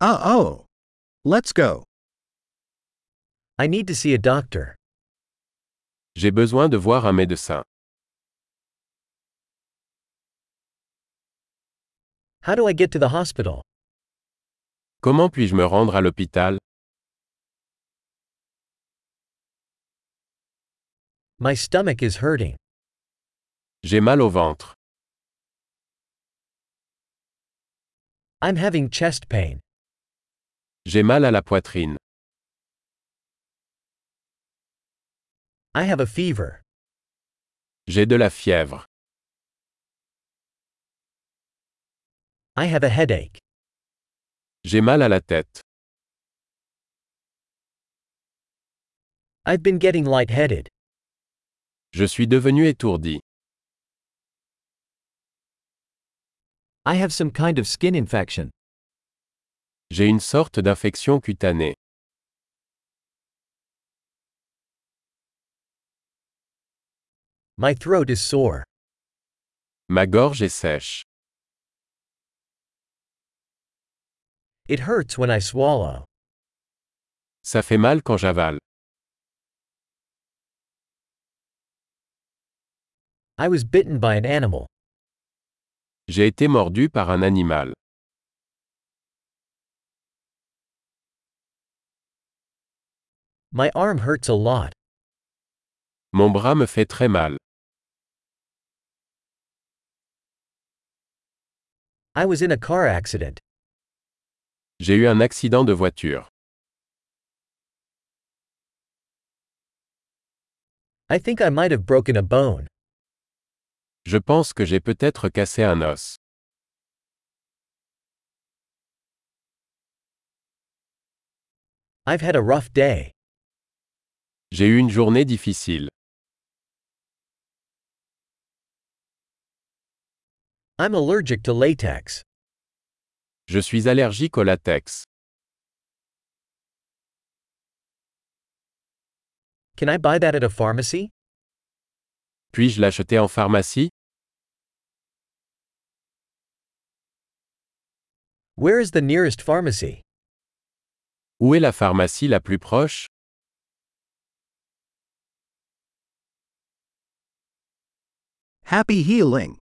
Oh, oh. Let's go. I need to see a doctor. J'ai besoin de voir un médecin. How do I get to the hospital? Comment puis-je me rendre à l'hôpital My stomach is hurting. J'ai mal au ventre. I'm having chest pain. J'ai mal à la poitrine. I have a fever. J'ai de la fièvre. I have a headache. J'ai mal à la tête. I've been getting lightheaded. Je suis devenu étourdi. I have some kind of skin infection. J'ai une sorte d'infection cutanée. My throat is sore. Ma gorge est sèche. It hurts when I swallow. Ça fait mal quand j'avale. I was bitten by an animal. J'ai été mordu par un animal. My arm hurts a lot. Mon bras me fait très mal. I was in a car accident. J'ai eu un accident de voiture. I think I might have broken a bone. Je pense que j'ai peut-être cassé un os. I've had a rough day. J'ai eu une journée difficile. I'm allergic to latex. Je suis allergique au latex. Can I buy that at a pharmacy? Puis-je l'acheter en pharmacie? Where is the nearest pharmacy? Où est la pharmacie la plus proche? Happy healing.